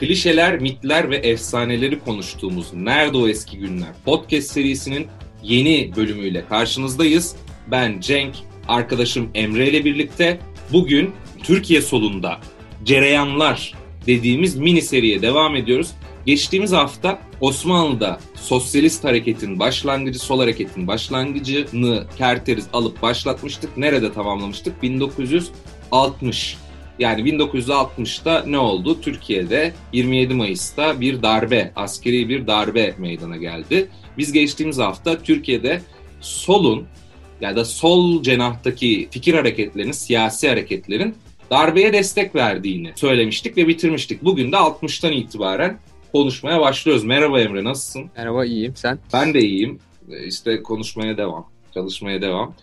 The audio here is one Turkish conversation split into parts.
klişeler, mitler ve efsaneleri konuştuğumuz Nerede O Eski Günler podcast serisinin yeni bölümüyle karşınızdayız. Ben Cenk, arkadaşım Emre ile birlikte bugün Türkiye solunda cereyanlar dediğimiz mini seriye devam ediyoruz. Geçtiğimiz hafta Osmanlı'da sosyalist hareketin başlangıcı, sol hareketin başlangıcını kerteriz alıp başlatmıştık. Nerede tamamlamıştık? 1960. Yani 1960'da ne oldu? Türkiye'de 27 Mayıs'ta bir darbe, askeri bir darbe meydana geldi. Biz geçtiğimiz hafta Türkiye'de solun ya da sol cenahtaki fikir hareketlerinin, siyasi hareketlerin darbeye destek verdiğini söylemiştik ve bitirmiştik. Bugün de 60'tan itibaren konuşmaya başlıyoruz. Merhaba Emre nasılsın? Merhaba iyiyim sen? Ben de iyiyim. İşte konuşmaya devam, çalışmaya devam.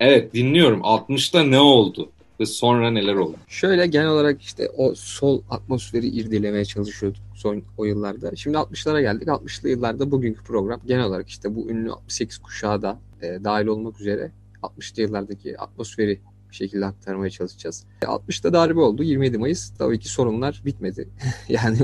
Evet dinliyorum 60'ta ne oldu? Ve sonra neler oldu? Şöyle genel olarak işte o sol atmosferi irdelemeye çalışıyorduk son o yıllarda. Şimdi 60'lara geldik. 60'lı yıllarda bugünkü program genel olarak işte bu ünlü 68 kuşağı da e, dahil olmak üzere 60'lı yıllardaki atmosferi bir şekilde aktarmaya çalışacağız. 60'ta darbe oldu. 27 Mayıs. Tabii ki sorunlar bitmedi. yani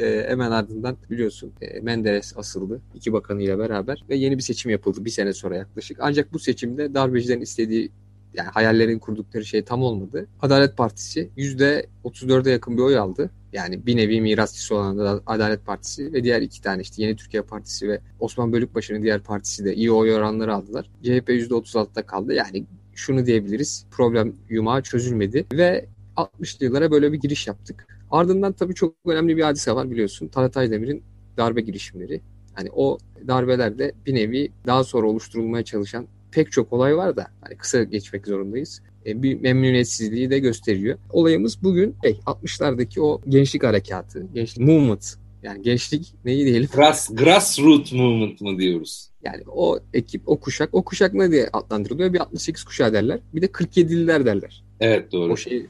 e, hemen ardından biliyorsun e, Menderes asıldı. iki bakanıyla beraber ve yeni bir seçim yapıldı bir sene sonra yaklaşık. Ancak bu seçimde darbecilerin istediği yani hayallerin kurdukları şey tam olmadı. Adalet Partisi %34'e yakın bir oy aldı. Yani bir nevi mirasçısı olan da Adalet Partisi ve diğer iki tane işte Yeni Türkiye Partisi ve Osman Bölükbaşı'nın diğer partisi de iyi oy oranları aldılar. CHP %36'da kaldı. Yani şunu diyebiliriz. Problem yumağı çözülmedi ve 60'lı yıllara böyle bir giriş yaptık. Ardından tabii çok önemli bir hadise var biliyorsun. Talat Aydemir'in darbe girişimleri. Hani o darbelerde bir nevi daha sonra oluşturulmaya çalışan pek çok olay var da hani kısa geçmek zorundayız. E, bir memnuniyetsizliği de gösteriyor. Olayımız bugün hey, 60'lardaki o gençlik harekatı, gençlik movement yani gençlik neyi diyelim? Grass, grassroot movement mı diyoruz? Yani o ekip, o kuşak, o kuşak ne diye adlandırılıyor? Bir 68 kuşağı derler. Bir de 47'liler derler. Evet doğru. O şey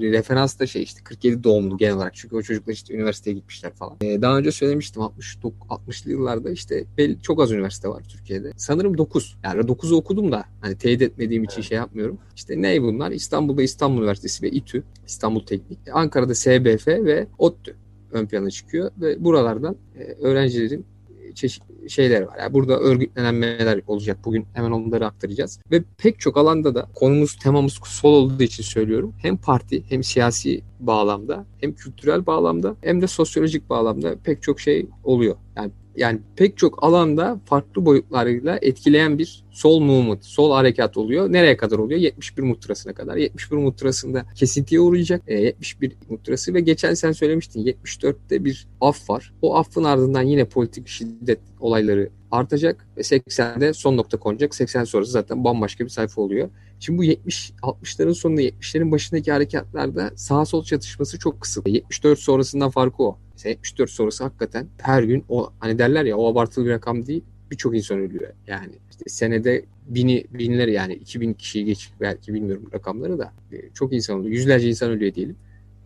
referans da şey işte 47 doğumlu genel olarak. Çünkü o çocuklar işte üniversiteye gitmişler falan. Ee, daha önce söylemiştim 60 60'lı yıllarda işte belli, çok az üniversite var Türkiye'de. Sanırım 9. Yani 9'u okudum da hani teyit etmediğim için evet. şey yapmıyorum. İşte ne bunlar? İstanbul'da İstanbul Üniversitesi ve İTÜ, İstanbul Teknik. Ankara'da SBF ve ODTÜ ön plana çıkıyor ve buralardan e, öğrencilerin çeşitli şeyler var. Yani burada örgütlenmeler olacak. Bugün hemen onları aktaracağız. Ve pek çok alanda da konumuz, temamız sol olduğu için söylüyorum. Hem parti hem siyasi bağlamda hem kültürel bağlamda hem de sosyolojik bağlamda pek çok şey oluyor. Yani yani pek çok alanda farklı boyutlarıyla etkileyen bir sol movement, sol harekat oluyor. Nereye kadar oluyor? 71 muhtırasına kadar. 71 muhtırasında kesintiye uğrayacak. E, 71 muhtırası ve geçen sen söylemiştin 74'te bir af var. O affın ardından yine politik şiddet olayları artacak ve 80'de son nokta konacak. 80 sonrası zaten bambaşka bir sayfa oluyor. Şimdi bu 70 60'ların sonunda 70'lerin başındaki harekatlarda sağ sol çatışması çok kısıtlı. 74 sonrasından farkı o. Mesela 74 sonrası hakikaten her gün o hani derler ya o abartılı bir rakam değil birçok insan ölüyor. Yani işte senede bini, binler yani 2000 kişiyi geç belki bilmiyorum rakamları da e, çok insan oluyor. Yüzlerce insan ölüyor diyelim.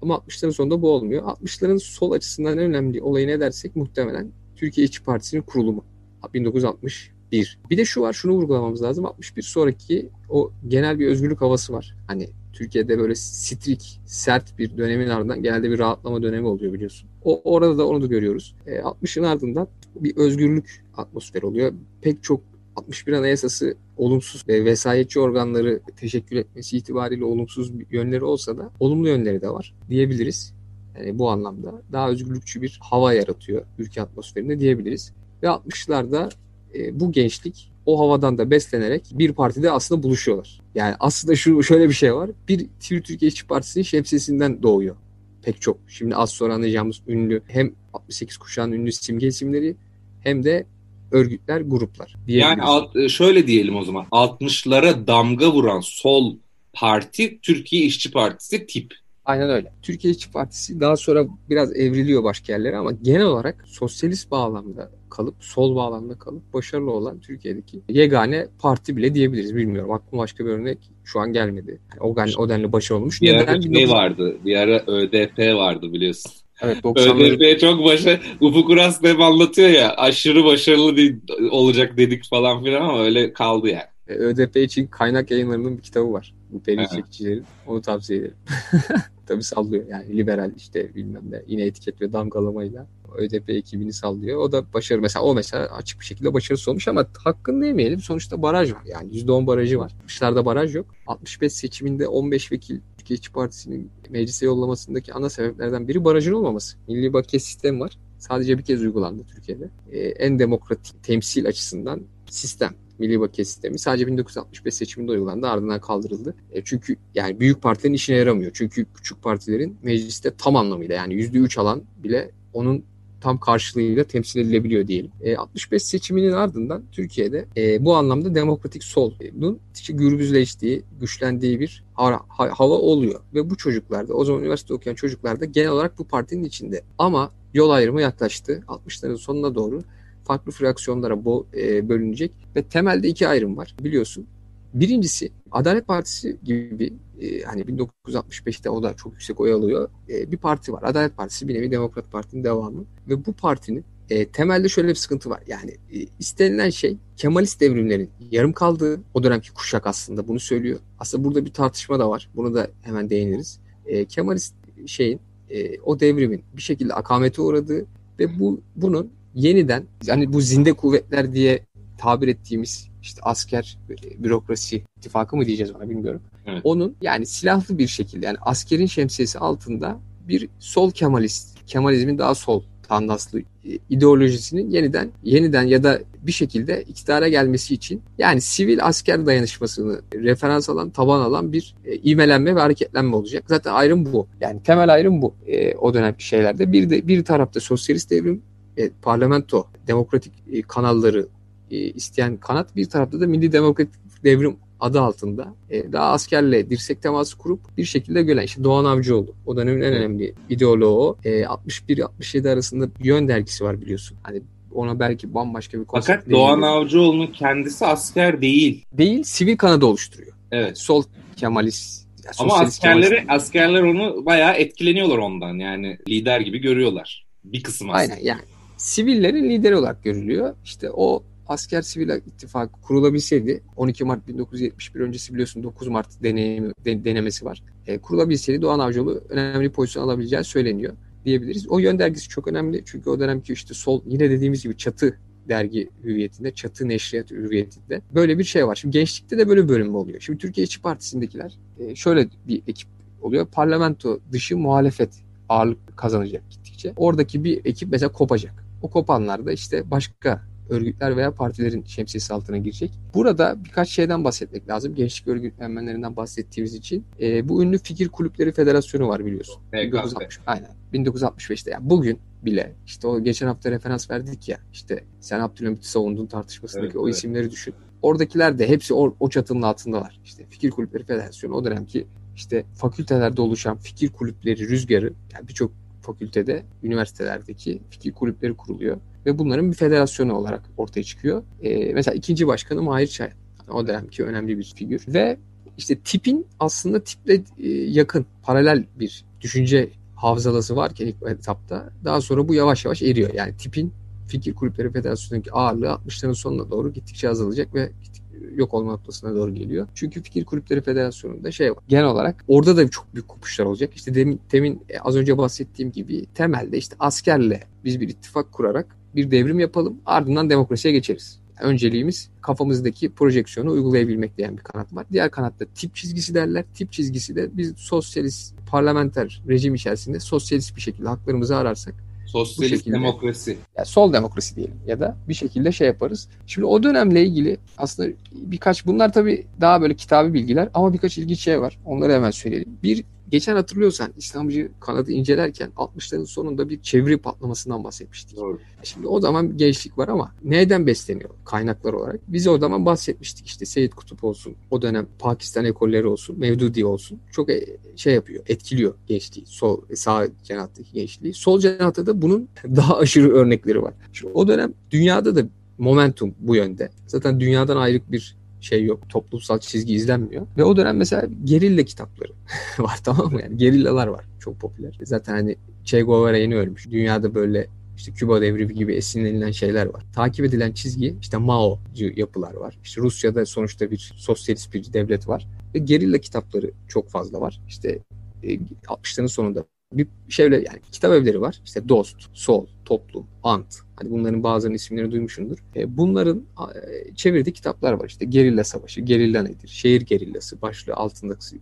Ama 60'ların sonunda bu olmuyor. 60'ların sol açısından en önemli olayı ne dersek muhtemelen Türkiye İşçi Partisi'nin kurulumu. 1960 bir. Bir de şu var şunu vurgulamamız lazım. 61 sonraki o genel bir özgürlük havası var. Hani Türkiye'de böyle strik, sert bir dönemin ardından genelde bir rahatlama dönemi oluyor biliyorsun. O orada da onu da görüyoruz. E, 60'ın ardından bir özgürlük atmosferi oluyor. Pek çok 61 Anayasası olumsuz ve vesayetçi organları teşekkür etmesi itibariyle olumsuz yönleri olsa da olumlu yönleri de var diyebiliriz. Yani bu anlamda daha özgürlükçü bir hava yaratıyor ülke atmosferinde diyebiliriz. Ve 60'larda e, bu gençlik o havadan da beslenerek bir partide aslında buluşuyorlar. Yani aslında şu şöyle bir şey var. Bir Türkiye İşçi Partisi'nin şemsiyesinden doğuyor pek çok. Şimdi az sonra anlayacağımız ünlü hem 68 kuşağın ünlü simge isimleri hem de örgütler, gruplar. Yani alt, e, şöyle diyelim o zaman. 60'lara damga vuran sol parti Türkiye İşçi Partisi tip. Aynen öyle. Türkiye İşçi Partisi daha sonra biraz evriliyor başka yerlere ama genel olarak sosyalist bağlamda kalıp, sol bağlamda kalıp başarılı olan Türkiye'deki yegane parti bile diyebiliriz. Bilmiyorum. Aklıma başka bir örnek şu an gelmedi. Yani o, denli, o denli başarılı olmuş. Bir ara şey vardı. Bir ara ÖDP vardı biliyorsun. Evet, 90'ları... ÖDP çok başa Ufuk Uras hep anlatıyor ya aşırı başarılı olacak dedik falan filan ama öyle kaldı yani. E, ÖDP için kaynak yayınlarının bir kitabı var. Bu peri Evet. çekicilerin. Onu tavsiye ederim. Tabii sallıyor yani liberal işte bilmem ne yine etiketliyor damgalamayla. ÖDP ekibini sallıyor. O da başarı mesela o mesela açık bir şekilde başarısız olmuş ama hakkını yemeyelim. Sonuçta baraj var yani %10 barajı var. Dışlarda baraj yok. 65 seçiminde 15 vekil Türkiye İşçi Partisi'nin meclise yollamasındaki ana sebeplerden biri barajın olmaması. Milli bakiye sistemi var. Sadece bir kez uygulandı Türkiye'de. Ee, en demokratik temsil açısından sistem. Milli Bakiye Sistemi sadece 1965 seçiminde uygulandı ardından kaldırıldı. E, çünkü yani büyük partilerin işine yaramıyor. Çünkü küçük partilerin mecliste tam anlamıyla yani %3 alan bile onun tam karşılığıyla temsil edilebiliyor diyelim. E, 65 seçiminin ardından Türkiye'de e, bu anlamda demokratik solun işte gürbüzleştiği, güçlendiği bir hava, hava oluyor. Ve bu çocuklarda, o zaman üniversite okuyan çocuklarda genel olarak bu partinin içinde. Ama yol ayrımı yaklaştı. 60'ların sonuna doğru farklı fraksiyonlara bo- e, bölünecek ve temelde iki ayrım var biliyorsun. Birincisi Adalet Partisi gibi e, hani 1965'te o da çok yüksek oy alıyor e, bir parti var. Adalet Partisi bir nevi Demokrat Parti'nin devamı ve bu partinin e, temelde şöyle bir sıkıntı var. Yani e, istenilen şey Kemalist devrimlerin yarım kaldığı o dönemki kuşak aslında bunu söylüyor. Aslında burada bir tartışma da var. Bunu da hemen değiniriz. E, Kemalist şeyin e, o devrimin bir şekilde akamete uğradığı ve bu bunun yeniden yani bu zinde kuvvetler diye tabir ettiğimiz işte asker bürokrasi ittifakı mı diyeceğiz ona bilmiyorum. Evet. Onun yani silahlı bir şekilde yani askerin şemsiyesi altında bir sol Kemalist, Kemalizmin daha sol tandaslı e, ideolojisinin yeniden yeniden ya da bir şekilde iktidara gelmesi için yani sivil asker dayanışmasını referans alan, taban alan bir e, ivmelenme ve hareketlenme olacak. Zaten ayrım bu. Yani temel ayrım bu e, o dönemki şeylerde. Bir de bir tarafta sosyalist devrim, e, parlamento, demokratik e, kanalları e, isteyen kanat, bir tarafta da milli demokratik devrim adı altında e, daha askerle dirsek teması kurup bir şekilde gelen işte Doğan Avcıoğlu. O dönemin en önemli ideoloğu. E, 61-67 arasında Yön dergisi var biliyorsun. Hani ona belki bambaşka bir konsept Fakat Doğan Avcıoğlu'nun kendisi asker değil. değil, sivil kanadı oluşturuyor. Evet. Sol Kemalist. ya Ama askerleri Kemalist- askerler onu bayağı etkileniyorlar ondan. Yani lider gibi görüyorlar. Bir kısım aslında. Aynen yani sivillerin lideri olarak görülüyor. İşte o asker sivil ittifakı kurulabilseydi 12 Mart 1971 öncesi biliyorsun 9 Mart deneyimi, de- denemesi var. E, kurulabilseydi Doğan Avcıoğlu önemli pozisyon alabileceği söyleniyor diyebiliriz. O yön dergisi çok önemli çünkü o dönemki işte sol yine dediğimiz gibi çatı dergi hüviyetinde, çatı neşriyat hüviyetinde böyle bir şey var. Şimdi gençlikte de böyle bir bölüm oluyor. Şimdi Türkiye İşçi Partisi'ndekiler e, şöyle bir ekip oluyor. Parlamento dışı muhalefet ağırlık kazanacak gittikçe. Oradaki bir ekip mesela kopacak. O kopanlar da işte başka örgütler veya partilerin şemsiyesi altına girecek. Burada birkaç şeyden bahsetmek lazım. Gençlik örgütlenmelerinden bahsettiğimiz için. E, bu ünlü Fikir Kulüpleri Federasyonu var biliyorsun. PKK. 1960, aynen. 1965'te yani bugün bile işte o geçen hafta referans verdik ya işte sen Abdülhamit'i savunduğun tartışmasındaki Evet, o evet. isimleri düşün. Oradakiler de hepsi o, o çatının altındalar. İşte Fikir Kulüpleri Federasyonu o dönemki işte fakültelerde oluşan fikir kulüpleri rüzgarı yani birçok fakültede, üniversitelerdeki fikir kulüpleri kuruluyor ve bunların bir federasyonu olarak ortaya çıkıyor. Ee, mesela ikinci başkanı Mahir Çay. O dönemki önemli bir figür ve işte tipin aslında tiple e, yakın, paralel bir düşünce havzalası varken ilk etapta daha sonra bu yavaş yavaş eriyor. Yani tipin Fikir Kulüpleri Federasyonu'ndaki ağırlığı 60'ların sonuna doğru gittikçe azalacak ve yok olma noktasına doğru geliyor. Çünkü Fikir Kulüpleri Federasyonu'nda şey var. Genel olarak orada da çok büyük kopuşlar olacak. İşte demin, temin e, az önce bahsettiğim gibi temelde işte askerle biz bir ittifak kurarak bir devrim yapalım ardından demokrasiye geçeriz. Önceliğimiz kafamızdaki projeksiyonu uygulayabilmek diyen bir kanat var. Diğer kanatta tip çizgisi derler. Tip çizgisi de biz sosyalist parlamenter rejim içerisinde sosyalist bir şekilde haklarımızı ararsak Sosyalist şekilde. demokrasi. yani sol demokrasi diyelim ya da bir şekilde şey yaparız. Şimdi o dönemle ilgili aslında birkaç bunlar tabii daha böyle kitabi bilgiler ama birkaç ilginç şey var. Onları hemen söyleyelim. Bir geçen hatırlıyorsan İslamcı kanadı incelerken 60'ların sonunda bir çeviri patlamasından bahsetmiştik. Doğru. Şimdi o zaman gençlik var ama neyden besleniyor kaynaklar olarak? Biz o zaman bahsetmiştik işte Seyit Kutup olsun, o dönem Pakistan ekolleri olsun, Mevdudi olsun. Çok e- şey yapıyor, etkiliyor gençliği, sol, sağ cenahtaki gençliği. Sol cenatta da bunun daha aşırı örnekleri var. Şimdi o dönem dünyada da momentum bu yönde. Zaten dünyadan ayrık bir şey yok. Toplumsal çizgi izlenmiyor. Ve o dönem mesela gerilla kitapları var tamam mı? Yani gerillalar var. Çok popüler. Zaten hani Che Guevara yeni ölmüş. Dünyada böyle İşte Küba devrimi gibi esinlenilen şeyler var. Takip edilen çizgi işte Mao'cu yapılar var. İşte Rusya'da sonuçta bir sosyalist bir devlet var. Ve gerilla kitapları çok fazla var. İşte 60'ların e, sonunda bir şeyle yani kitap evleri var. İşte Dost, Sol, Toplum, Ant. Hani bunların bazılarının isimlerini duymuşsundur. E, bunların e, çevirdiği kitaplar var. İşte Gerilla Savaşı, Gerilla nedir? Şehir gerillası başlığı altındaki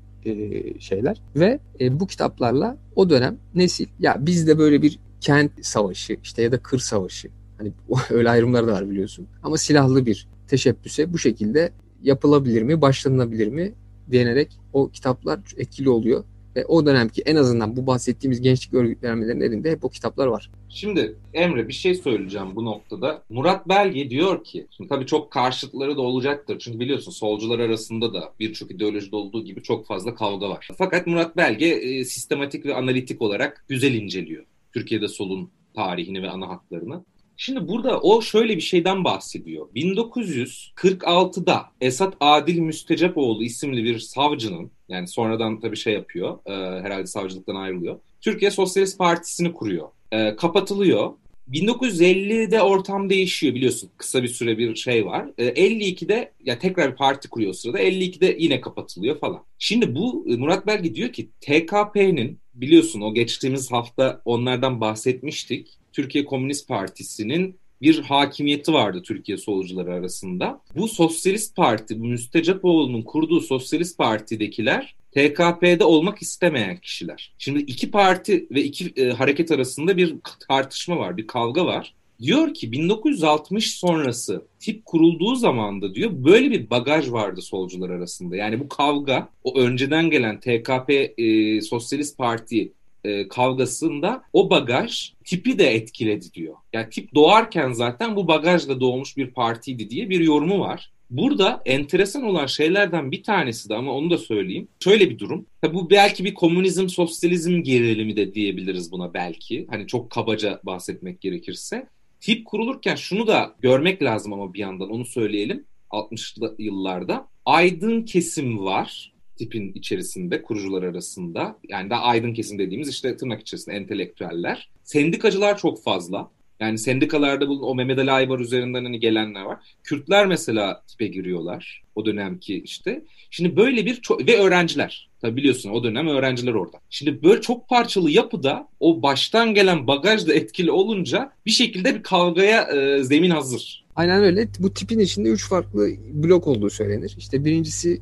şeyler. Ve bu kitaplarla o dönem nesil ya bizde böyle bir kent savaşı işte ya da kır savaşı hani öyle ayrımlar da var biliyorsun. Ama silahlı bir teşebbüse bu şekilde yapılabilir mi, başlanılabilir mi denerek o kitaplar etkili oluyor. Ve o dönemki en azından bu bahsettiğimiz gençlik örgütlenmelerinin elinde hep o kitaplar var. Şimdi Emre bir şey söyleyeceğim bu noktada. Murat Belge diyor ki, şimdi tabii çok karşıtları da olacaktır. Çünkü biliyorsun solcular arasında da birçok ideolojide olduğu gibi çok fazla kavga var. Fakat Murat Belge e, sistematik ve analitik olarak güzel inceliyor. Türkiye'de solun tarihini ve ana hatlarını. Şimdi burada o şöyle bir şeyden bahsediyor. 1946'da Esat Adil Müstecapoğlu isimli bir savcının yani sonradan tabii şey yapıyor e, herhalde savcılıktan ayrılıyor. Türkiye Sosyalist Partisi'ni kuruyor. E, kapatılıyor. 1950'de ortam değişiyor biliyorsun. Kısa bir süre bir şey var. E, 52'de ya tekrar bir parti kuruyor sırada. 52'de yine kapatılıyor falan. Şimdi bu e, Murat Belgi diyor ki TKP'nin biliyorsun o geçtiğimiz hafta onlardan bahsetmiştik. Türkiye Komünist Partisi'nin bir hakimiyeti vardı Türkiye solcuları arasında. Bu Sosyalist Parti, bu Müstecapoğlu'nun kurduğu Sosyalist Parti'dekiler TKP'de olmak istemeyen kişiler. Şimdi iki parti ve iki e, hareket arasında bir tartışma var, bir kavga var. Diyor ki 1960 sonrası tip kurulduğu zaman da diyor böyle bir bagaj vardı solcular arasında. Yani bu kavga o önceden gelen TKP e, Sosyalist Parti e, kavgasında o bagaj tipi de etkiledi diyor. Yani tip doğarken zaten bu bagajla doğmuş bir partiydi diye bir yorumu var. Burada enteresan olan şeylerden bir tanesi de ama onu da söyleyeyim. Şöyle bir durum. Tabi bu belki bir komünizm, sosyalizm gerilimi de diyebiliriz buna belki. Hani çok kabaca bahsetmek gerekirse. Tip kurulurken şunu da görmek lazım ama bir yandan onu söyleyelim. 60'lı yıllarda aydın kesim var tipin içerisinde kurucular arasında yani daha aydın kesim dediğimiz işte tırnak içerisinde entelektüeller. Sendikacılar çok fazla. Yani sendikalarda bu o Mehmet Ali Aybar üzerinden hani gelenler var. Kürtler mesela tipe giriyorlar o dönemki işte. Şimdi böyle bir çok ve öğrenciler. Tabi biliyorsun o dönem öğrenciler orada. Şimdi böyle çok parçalı yapıda o baştan gelen bagaj da etkili olunca bir şekilde bir kavgaya e, zemin hazır. Aynen öyle. Bu tipin içinde üç farklı blok olduğu söylenir. İşte birincisi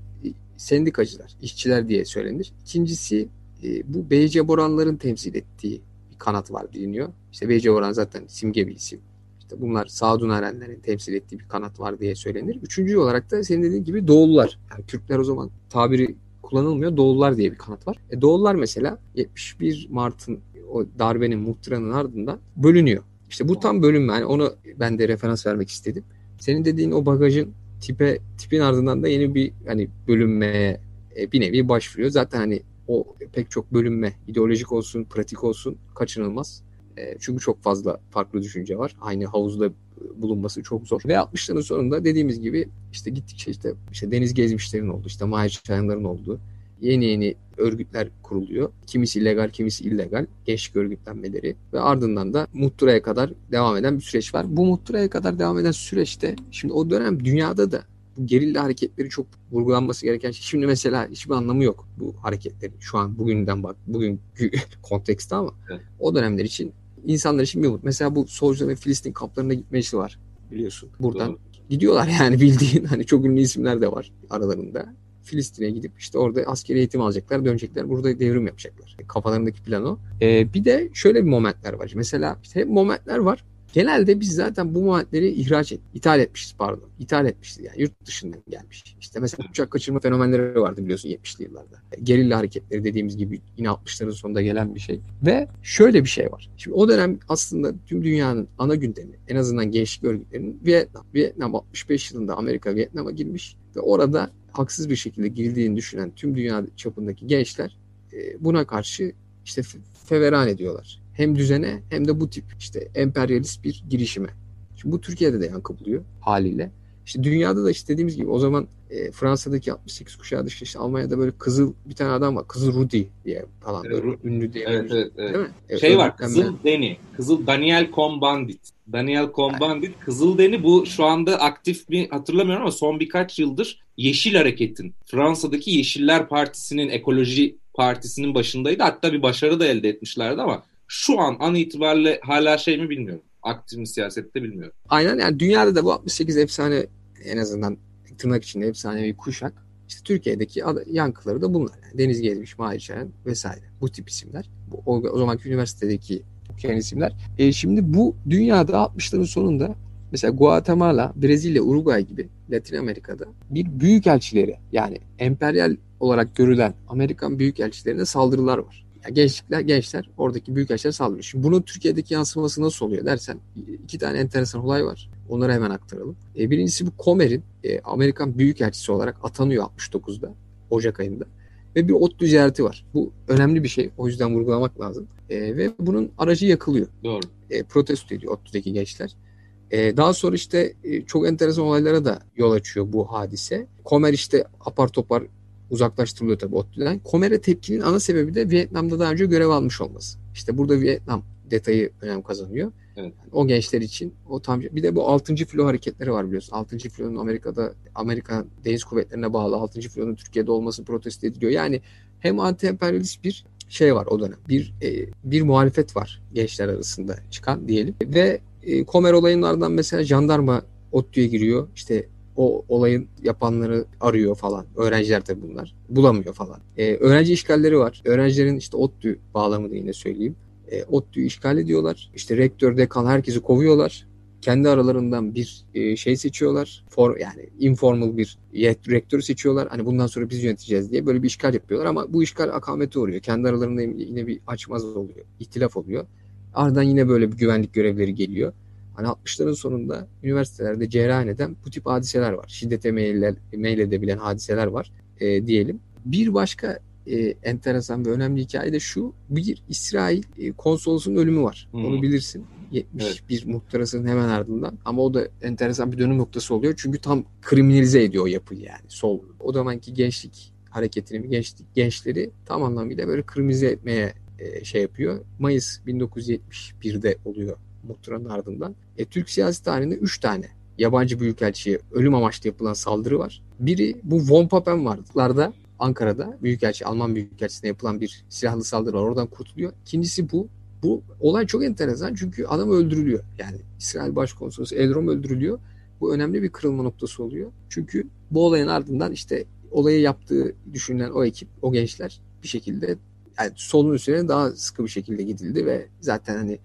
sendikacılar, işçiler diye söylenir. İkincisi e, bu BC Boranların temsil ettiği bir kanat var biliniyor. İşte BC Boran zaten simge bir isim. İşte bunlar Sadun Erenlerin temsil ettiği bir kanat var diye söylenir. Üçüncü olarak da senin dediğin gibi Doğullar. Yani Türkler o zaman tabiri kullanılmıyor. Doğullar diye bir kanat var. E, Doğullar mesela 71 Mart'ın o darbenin muhtıranın ardından bölünüyor. İşte bu tam bölünme. Yani onu ben de referans vermek istedim. Senin dediğin o bagajın tipe tipin ardından da yeni bir hani bölünmeye bir nevi başvuruyor. Zaten hani o pek çok bölünme ideolojik olsun, pratik olsun kaçınılmaz. E, çünkü çok fazla farklı düşünce var. Aynı havuzda bulunması çok zor. Ve 60'ların sonunda dediğimiz gibi işte gittikçe işte, işte deniz gezmişlerin oldu, işte Mahir Çayanların oldu. Yeni yeni örgütler kuruluyor. Kimisi legal, kimisi illegal. Gençlik örgütlenmeleri. Ve ardından da muhtıraya kadar devam eden bir süreç var. Bu muhtıraya kadar devam eden süreçte şimdi o dönem dünyada da bu gerilla hareketleri çok vurgulanması gereken şey. Şimdi mesela hiçbir anlamı yok bu hareketlerin. Şu an bugünden bak, bugünkü kontekste ama evet. o dönemler için insanlar için bir umut. Mesela bu solcuların Filistin kamplarına gitmesi var biliyorsun. Buradan Doğru. gidiyorlar yani bildiğin hani çok ünlü isimler de var aralarında. Filistin'e gidip işte orada askeri eğitim alacaklar, dönecekler. Burada devrim yapacaklar. Kafalarındaki plan o. Ee, bir de şöyle bir momentler var. Mesela işte momentler var. Genelde biz zaten bu momentleri ihraç et, ithal etmişiz pardon. İthal etmişiz yani yurt dışından gelmiş. İşte mesela uçak kaçırma fenomenleri vardı biliyorsun 70'li yıllarda. Gerilla hareketleri dediğimiz gibi yine 60'ların sonunda gelen bir şey. Ve şöyle bir şey var. Şimdi o dönem aslında tüm dünyanın ana gündemi en azından gençlik örgütlerinin Vietnam. Vietnam 65 yılında Amerika Vietnam'a girmiş ve orada haksız bir şekilde girdiğini düşünen tüm dünya çapındaki gençler e, buna karşı işte feveran ediyorlar. Hem düzene hem de bu tip işte emperyalist bir girişime. Şimdi bu Türkiye'de de yankı buluyor haliyle. İşte dünyada da işte dediğimiz gibi o zaman e, Fransa'daki 68 kuşağı dışı işte Almanya'da böyle kızıl bir tane adam var. Kızıl Rudy diye falan böyle Evet, ünlü diye. Evet, evet, evet. Değil mi? Evet, Şey var. Kızıl Deni. Kızıl Daniel Cohn-Bendit. Daniel Cohn-Bendit. Kızıl Deni bu şu anda aktif mi hatırlamıyorum ama son birkaç yıldır Yeşil Hareket'in Fransa'daki Yeşiller Partisi'nin ekoloji partisinin başındaydı. Hatta bir başarı da elde etmişlerdi ama şu an an itibariyle hala şey mi bilmiyorum. Aktif mi siyasette bilmiyorum. Aynen yani dünyada da bu 68 efsane en azından tırnak içinde efsanevi kuşak. İşte Türkiye'deki yankıları da bunlar. Yani Deniz Gezmiş, Mahir Şahin vesaire. Bu tip isimler. Bu, o, o zamanki üniversitedeki okuyan isimler. E, şimdi bu dünyada 60'ların sonunda mesela Guatemala, Brezilya, Uruguay gibi Latin Amerika'da bir büyükelçileri yani emperyal olarak görülen Amerikan büyükelçilerine saldırılar var. Yani gençlikler, gençler oradaki büyükelçilere saldırıyor. Şimdi bunun Türkiye'deki yansıması nasıl oluyor dersen iki tane enteresan olay var. Onları hemen aktaralım. E, birincisi bu Comer'in e, Amerikan Büyükelçisi olarak atanıyor 69'da Ocak ayında. Ve bir ODTÜ ziyareti var. Bu önemli bir şey. O yüzden vurgulamak lazım. E, ve bunun aracı yakılıyor. Doğru. E, protesto ediyor ODTÜ'deki gençler. E, daha sonra işte e, çok enteresan olaylara da yol açıyor bu hadise. Comer işte apar topar uzaklaştırılıyor tabii ODTÜ'den. Comer'e tepkinin ana sebebi de Vietnam'da daha önce görev almış olması. İşte burada Vietnam detayı önem kazanıyor. Evet. O gençler için o tam bir de bu 6. filo hareketleri var biliyorsun. 6. filonun Amerika'da Amerika Deniz Kuvvetleri'ne bağlı 6. filonun Türkiye'de olması protesto ediliyor. Yani hem anti-emperyalist bir şey var o dönem. Bir e, bir muhalefet var gençler arasında çıkan diyelim. Ve e, Komer olaylarından mesela jandarma ODTÜ'ye giriyor. İşte o olayın yapanları arıyor falan. Öğrenciler tabii bunlar. Bulamıyor falan. E, öğrenci işgalleri var. Öğrencilerin işte ODTÜ bağlamını yine söyleyeyim. E, ODTÜ'yü işgal ediyorlar. İşte rektör, dekan herkesi kovuyorlar. Kendi aralarından bir e, şey seçiyorlar. For, yani informal bir rektörü seçiyorlar. Hani bundan sonra biz yöneteceğiz diye böyle bir işgal yapıyorlar ama bu işgal akamete uğruyor. Kendi aralarında yine bir açmaz oluyor. İhtilaf oluyor. Ardından yine böyle bir güvenlik görevleri geliyor. Hani 60'ların sonunda üniversitelerde cereyan eden bu tip hadiseler var. Şiddete meyiller, meyledebilen hadiseler var e, diyelim. Bir başka e, enteresan ve önemli hikaye de şu. Bir İsrail e, konsolosunun ölümü var. Hı. Onu bilirsin. 71 muhtırasının hemen ardından. Ama o da enteresan bir dönüm noktası oluyor. Çünkü tam kriminalize ediyor o yapıyı yani. Sol. O zamanki gençlik hareketini, gençlik, gençleri tam anlamıyla böyle kriminalize etmeye e, şey yapıyor. Mayıs 1971'de oluyor muhtıranın ardından. E, Türk siyasi tarihinde 3 tane yabancı büyükelçiye ölüm amaçlı yapılan saldırı var. Biri bu Von Papen vardılarda Ankara'da Büyükelçi, Alman Büyükelçisi'ne yapılan bir silahlı saldırı var. Oradan kurtuluyor. İkincisi bu. Bu olay çok enteresan çünkü adam öldürülüyor. Yani İsrail Başkonsolosu Elrom öldürülüyor. Bu önemli bir kırılma noktası oluyor. Çünkü bu olayın ardından işte olayı yaptığı düşünülen o ekip, o gençler bir şekilde yani solun üzerine daha sıkı bir şekilde gidildi ve zaten hani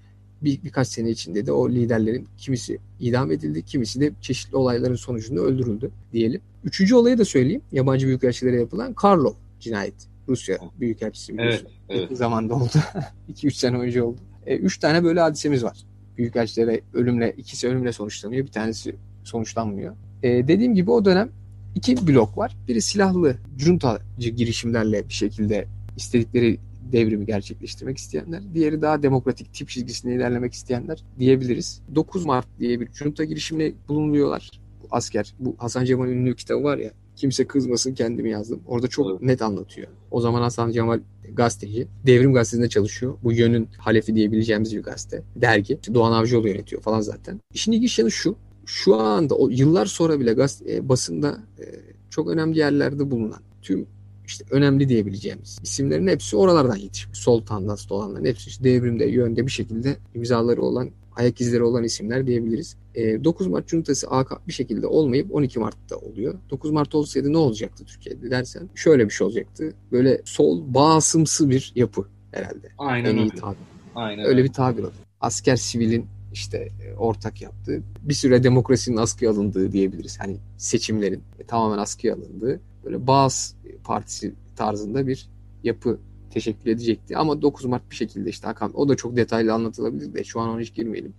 bir, birkaç sene içinde de o liderlerin kimisi idam edildi, kimisi de çeşitli olayların sonucunda öldürüldü diyelim. Üçüncü olayı da söyleyeyim. Yabancı büyükelçilere yapılan Karlov cinayeti. Rusya büyükelçisi biliyorsun. Evet, evet. Yakın zamanda oldu. 2-3 sene önce oldu. 3 tane böyle hadisemiz var. Büyükelçilere ölümle, ikisi ölümle sonuçlanıyor. Bir tanesi sonuçlanmıyor. E, dediğim gibi o dönem iki blok var. Biri silahlı, cuntacı girişimlerle bir şekilde istedikleri devrimi gerçekleştirmek isteyenler. Diğeri daha demokratik tip çizgisine ilerlemek isteyenler diyebiliriz. 9 Mart diye bir junta girişimine bulunuyorlar. Bu asker, bu Hasan Cemal'in ünlü kitabı var ya, kimse kızmasın kendimi yazdım. Orada çok Evet. net anlatıyor. O zaman Hasan Cemal gazeteci. Devrim Gazetesi'nde çalışıyor. Bu yönün halefi diyebileceğimiz bir gazete. Dergi. İşte Doğan Avcıoğlu yönetiyor falan zaten. İşin ilginç yanı şu. Şu anda o yıllar sonra bile gazete, e, basında e, çok önemli yerlerde bulunan tüm işte önemli diyebileceğimiz isimlerin hepsi oralardan yetişmiş. Sol tandanslı olanların hepsi işte devrimde, yönde bir şekilde imzaları olan, ayak izleri olan isimler diyebiliriz. E, 9 Mart Cuntası AK bir şekilde olmayıp 12 Mart'ta oluyor. 9 Mart olsaydı ne olacaktı Türkiye'de dersen şöyle bir şey olacaktı. Böyle sol bağımsımsı bir yapı herhalde. Aynen En iyi öyle. tabir. Aynen Öyle bir tabir o. Asker sivilin işte e, ortak yaptığı bir süre demokrasinin askıya alındığı diyebiliriz. Hani seçimlerin tamamen askıya alındığı böyle Bağız Partisi tarzında bir yapı teşekkür edecekti. Ama 9 Mart bir şekilde işte Hakan o da çok detaylı anlatılabilir de şu an ona hiç girmeyelim.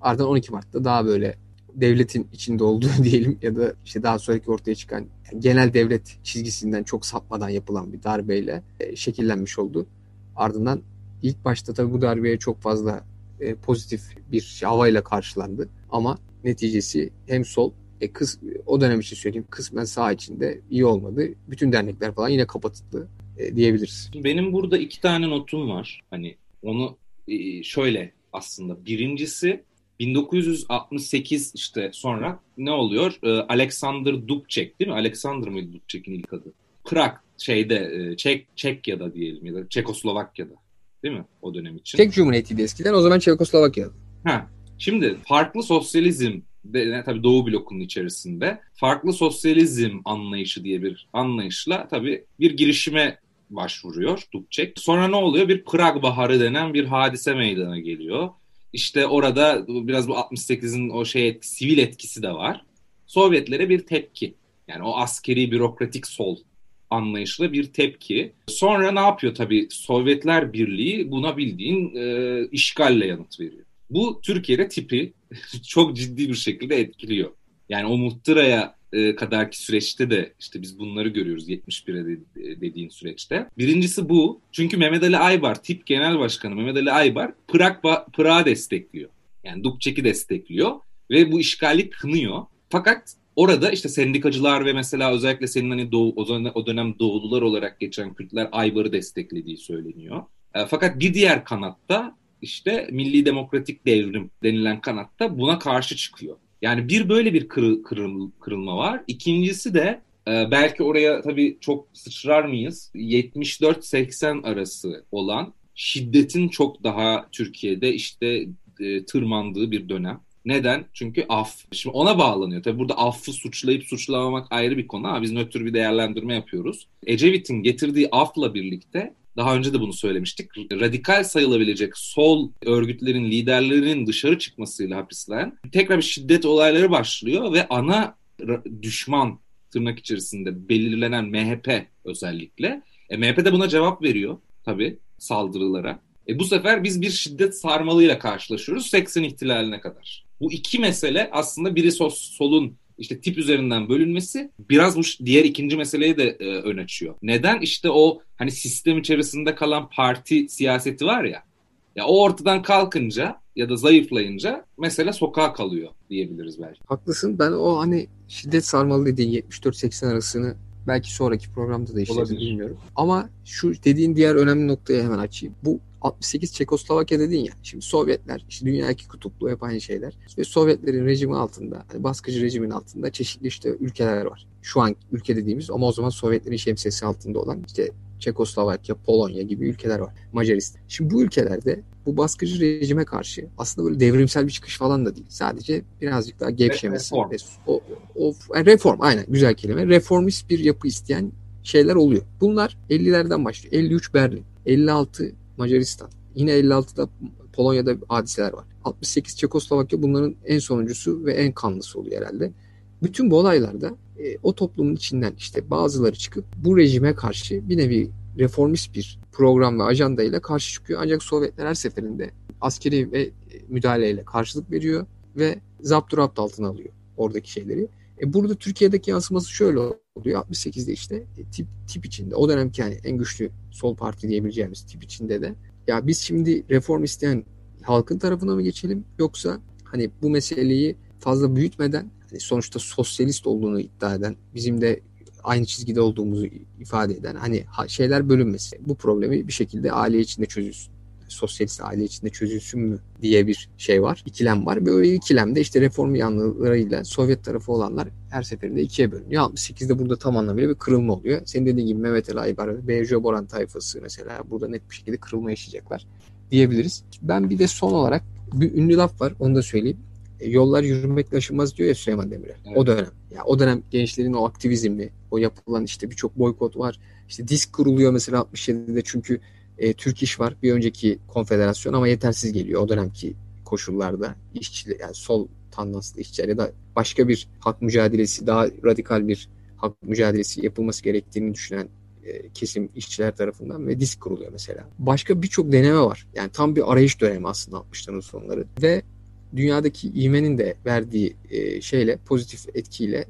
Ardından 12 Mart'ta daha böyle devletin içinde olduğu diyelim ya da işte daha sonraki ortaya çıkan yani genel devlet çizgisinden çok sapmadan yapılan bir darbeyle e, şekillenmiş oldu. Ardından ilk başta tabii bu darbeye çok fazla e, pozitif bir havayla karşılandı. Ama neticesi hem sol E, kız, o dönem için söyleyeyim kısmen sağ içinde iyi olmadı. Bütün dernekler falan yine kapatıldı e, diyebiliriz. Benim burada iki tane notum var. Hani onu e, şöyle aslında. Birincisi 1968 işte sonra ne oluyor? E, Alexander Dubček değil mi? Alexander mıydı Dubček'in ilk adı? Prag şeyde e, Çek Çekya'da diyelim ya da Çekoslovakya'da değil mi o dönem için? Çek Cumhuriyeti'ydi eskiden o zaman Çekoslovakya'da. Ha. Şimdi farklı sosyalizm de, tabii Doğu blokunun içerisinde farklı sosyalizm anlayışı diye bir anlayışla tabii bir girişime başvuruyor Dubček. Sonra ne oluyor? Bir Prag Baharı denen bir hadise meydana geliyor. İşte orada biraz bu 68'in o şey sivil etkisi de var. Sovyetlere bir tepki. Yani o askeri bürokratik sol anlayışla bir tepki. Sonra ne yapıyor tabii Sovyetler Birliği buna bildiğin e, işgalle yanıt veriyor. Bu Türkiye'de tipi çok ciddi bir şekilde etkiliyor. Yani o muhtıraya e, kadarki süreçte de işte biz bunları görüyoruz 71'e de, dediğin süreçte. Birincisi bu. Çünkü Mehmet Ali Aybar, tip genel başkanı Mehmet Ali Aybar Prag Prag'ı destekliyor. Yani Dubček'i destekliyor ve bu işgali kınıyor. Fakat orada işte sendikacılar ve mesela özellikle senin hani doğu, o dönem doğulular olarak geçen Kürtler Aybar'ı desteklediği söyleniyor. E, fakat bir diğer kanatta işte Milli Demokratik Devrim denilen kanatta buna karşı çıkıyor. Yani bir böyle bir kırı, kırıl, kırılma var. İkincisi de e, belki oraya tabii çok sıçrar mıyız? 74-80 arası olan şiddetin çok daha Türkiye'de işte e, tırmandığı bir dönem. Neden? Çünkü af. Şimdi ona bağlanıyor. Tabii burada affı suçlayıp suçlamamak ayrı bir konu ama biz nötr bir değerlendirme yapıyoruz. Ecevit'in getirdiği afla birlikte daha önce de bunu söylemiştik. Radikal sayılabilecek sol örgütlerin liderlerinin dışarı çıkmasıyla hapisten tekrar bir şiddet olayları başlıyor ve ana düşman tırnak içerisinde belirlenen MHP özellikle. E, MHP de buna cevap veriyor tabii saldırılara. E, bu sefer biz bir şiddet sarmalıyla karşılaşıyoruz 80 ihtilaline kadar. Bu iki mesele aslında biri sol, solun işte tip üzerinden bölünmesi biraz bu diğer ikinci meseleyi de e, ön açıyor. Neden? İşte o hani sistem içerisinde kalan parti siyaseti var ya. Ya o ortadan kalkınca ya da zayıflayınca mesele sokağa kalıyor diyebiliriz belki. Haklısın. Ben o hani şiddet sarmalı dediğin 74-80 arasını belki sonraki programda da işleriz bilmiyorum. Ama şu dediğin diğer önemli noktayı hemen açayım. Bu 68 Çekoslovakya dedin ya. Şimdi Sovyetler, işte dünya iki kutuplu hep aynı şeyler. Ve Sovyetlerin rejimi altında, hani baskıcı rejimin altında çeşitli işte ülkeler var. Şu an ülke dediğimiz ama o zaman Sovyetlerin şemsiyesi altında olan işte Çekoslovakya, Polonya gibi ülkeler var. Macaristan. Şimdi bu ülkelerde bu baskıcı rejime karşı aslında böyle devrimsel bir çıkış falan da değil. Sadece birazcık daha gevşemesi. Reform. O, o, yani reform aynen güzel kelime. Reformist bir yapı isteyen şeyler oluyor. Bunlar 50'lerden başlıyor. 53 Berlin, 56 Macaristan. Yine 56'da Polonya'da hadiseler var. 68 Çekoslovakya bunların en sonuncusu ve en kanlısı oluyor herhalde. Bütün bu olaylarda e, o toplumun içinden işte bazıları çıkıp bu rejime karşı bir nevi reformist bir program ve ajanda ile karşı çıkıyor. Ancak Sovyetler her seferinde askeri ve müdahaleyle karşılık veriyor ve zapturapt altına alıyor oradaki şeyleri. E burada Türkiye'deki yansıması şöyle oluyor. 68'de işte e, tip, tip içinde. O dönemki yani en güçlü sol parti diyebileceğimiz tip içinde de. Ya biz şimdi reform isteyen halkın tarafına mı geçelim yoksa hani bu meseleyi fazla büyütmeden hani sonuçta sosyalist olduğunu iddia eden bizim de aynı çizgide olduğumuzu ifade eden hani şeyler bölünmesi bu problemi bir şekilde aile içinde çözülsün sosyalist aile içinde çözülsün mü diye bir şey var. ikilem var. Böyle ikilemde işte reform yanlılarıyla Sovyet tarafı olanlar her seferinde ikiye bölünüyor. 68'de burada tam anlamıyla bir kırılma oluyor. Senin dediğin gibi Mehmet Ali Aybar, Beyjo Boran tayfası mesela burada net bir şekilde kırılma yaşayacaklar diyebiliriz. Ben bir de son olarak bir ünlü laf var onu da söyleyeyim. E, yollar yürümekle aşılmaz diyor ya Süleyman Demirel. Evet. O dönem. Ya o dönem gençlerin o aktivizmi, o yapılan işte birçok boykot var. İşte disk kuruluyor mesela 67'de çünkü e, Türk İş var bir önceki konfederasyon ama yetersiz geliyor o dönemki koşullarda. işçi yani sol tandanslı işçiler ya da başka bir hak mücadelesi daha radikal bir hak mücadelesi yapılması gerektiğini düşünen e, kesim işçiler tarafından ve disk kuruluyor mesela. Başka birçok deneme var. Yani tam bir arayış dönemi aslında 60'ların sonları ve dünyadaki ivmenin de verdiği e, şeyle pozitif etkiyle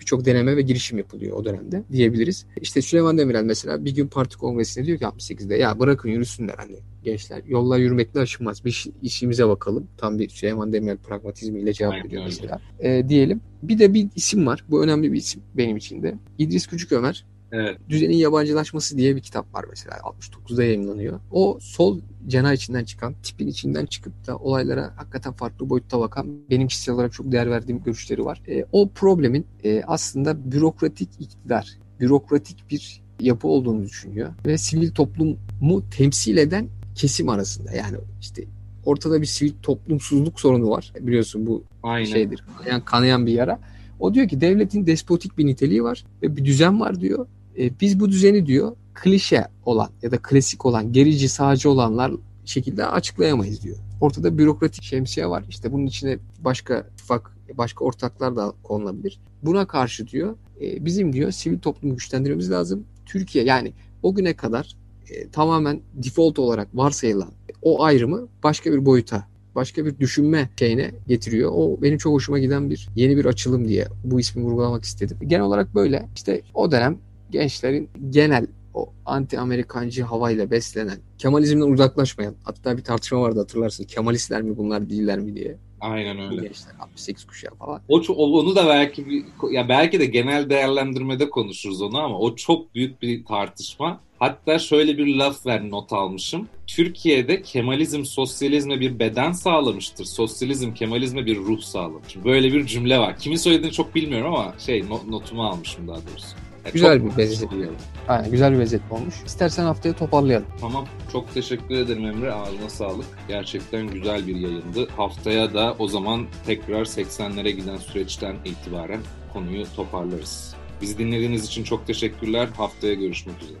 birçok deneme ve girişim yapılıyor o dönemde diyebiliriz. İşte Süleyman Demirel mesela bir gün parti kongresinde diyor ki 68'de ya bırakın yürüsünler hani gençler. Yollar yürümekle aşılmaz. Bir işimize bakalım. Tam bir Süleyman Demirel pragmatizmiyle cevap Aynen veriyor mesela. E, diyelim. Bir de bir isim var. Bu önemli bir isim benim için de. İdris Küçük Ömer. Evet. Düzenin Yabancılaşması diye bir kitap var mesela. 69'da yayınlanıyor. O sol cenah içinden çıkan, tipin içinden çıkıp da olaylara hakikaten farklı boyutta bakan benim kişisel olarak çok değer verdiğim görüşleri var. E, o problemin e, aslında bürokratik iktidar, bürokratik bir yapı olduğunu düşünüyor ve sivil toplumu temsil eden kesim arasında yani işte ortada bir sivil toplumsuzluk sorunu var. Biliyorsun bu Aynen. şeydir. Kanayan, kanayan bir yara. O diyor ki devletin despotik bir niteliği var ve bir düzen var diyor. E, biz bu düzeni diyor klişe olan ya da klasik olan gerici sağcı olanlar şekilde açıklayamayız diyor. Ortada bürokratik şemsiye var. İşte bunun içine başka ittifak, başka ortaklar da konulabilir. Buna karşı diyor e, bizim diyor sivil toplumu güçlendirmemiz lazım. Türkiye yani o güne kadar e, tamamen default olarak varsayılan o ayrımı başka bir boyuta başka bir düşünme şeyine getiriyor. O benim çok hoşuma giden bir yeni bir açılım diye bu ismi vurgulamak istedim. Genel olarak böyle. İşte o dönem gençlerin genel o anti-Amerikancı havayla beslenen, Kemalizmden uzaklaşmayan, hatta bir tartışma vardı hatırlarsın. Kemalistler mi bunlar değiller mi diye. Aynen öyle. gençler 68 kuşağı falan. O onu da belki bir- ya belki de genel değerlendirmede konuşuruz onu ama o çok büyük bir tartışma. Hatta şöyle bir laf ver not almışım. Türkiye'de Kemalizm sosyalizme bir beden sağlamıştır. Sosyalizm Kemalizme bir ruh sağlamıştır. Böyle bir cümle var. Kimin söylediğini çok bilmiyorum ama şey no- notumu almışım daha doğrusu. Ya Güzel çok bir benzetme. Aynen güzel bir benzetme olmuş. İstersen haftaya toparlayalım. Tamam. Çok teşekkür ederim Emre. Ağzına sağlık. Gerçekten güzel bir yayındı. Haftaya da o zaman tekrar 80'lere giden süreçten itibaren konuyu toparlarız. Bizi dinlediğiniz için çok teşekkürler. Haftaya görüşmek üzere.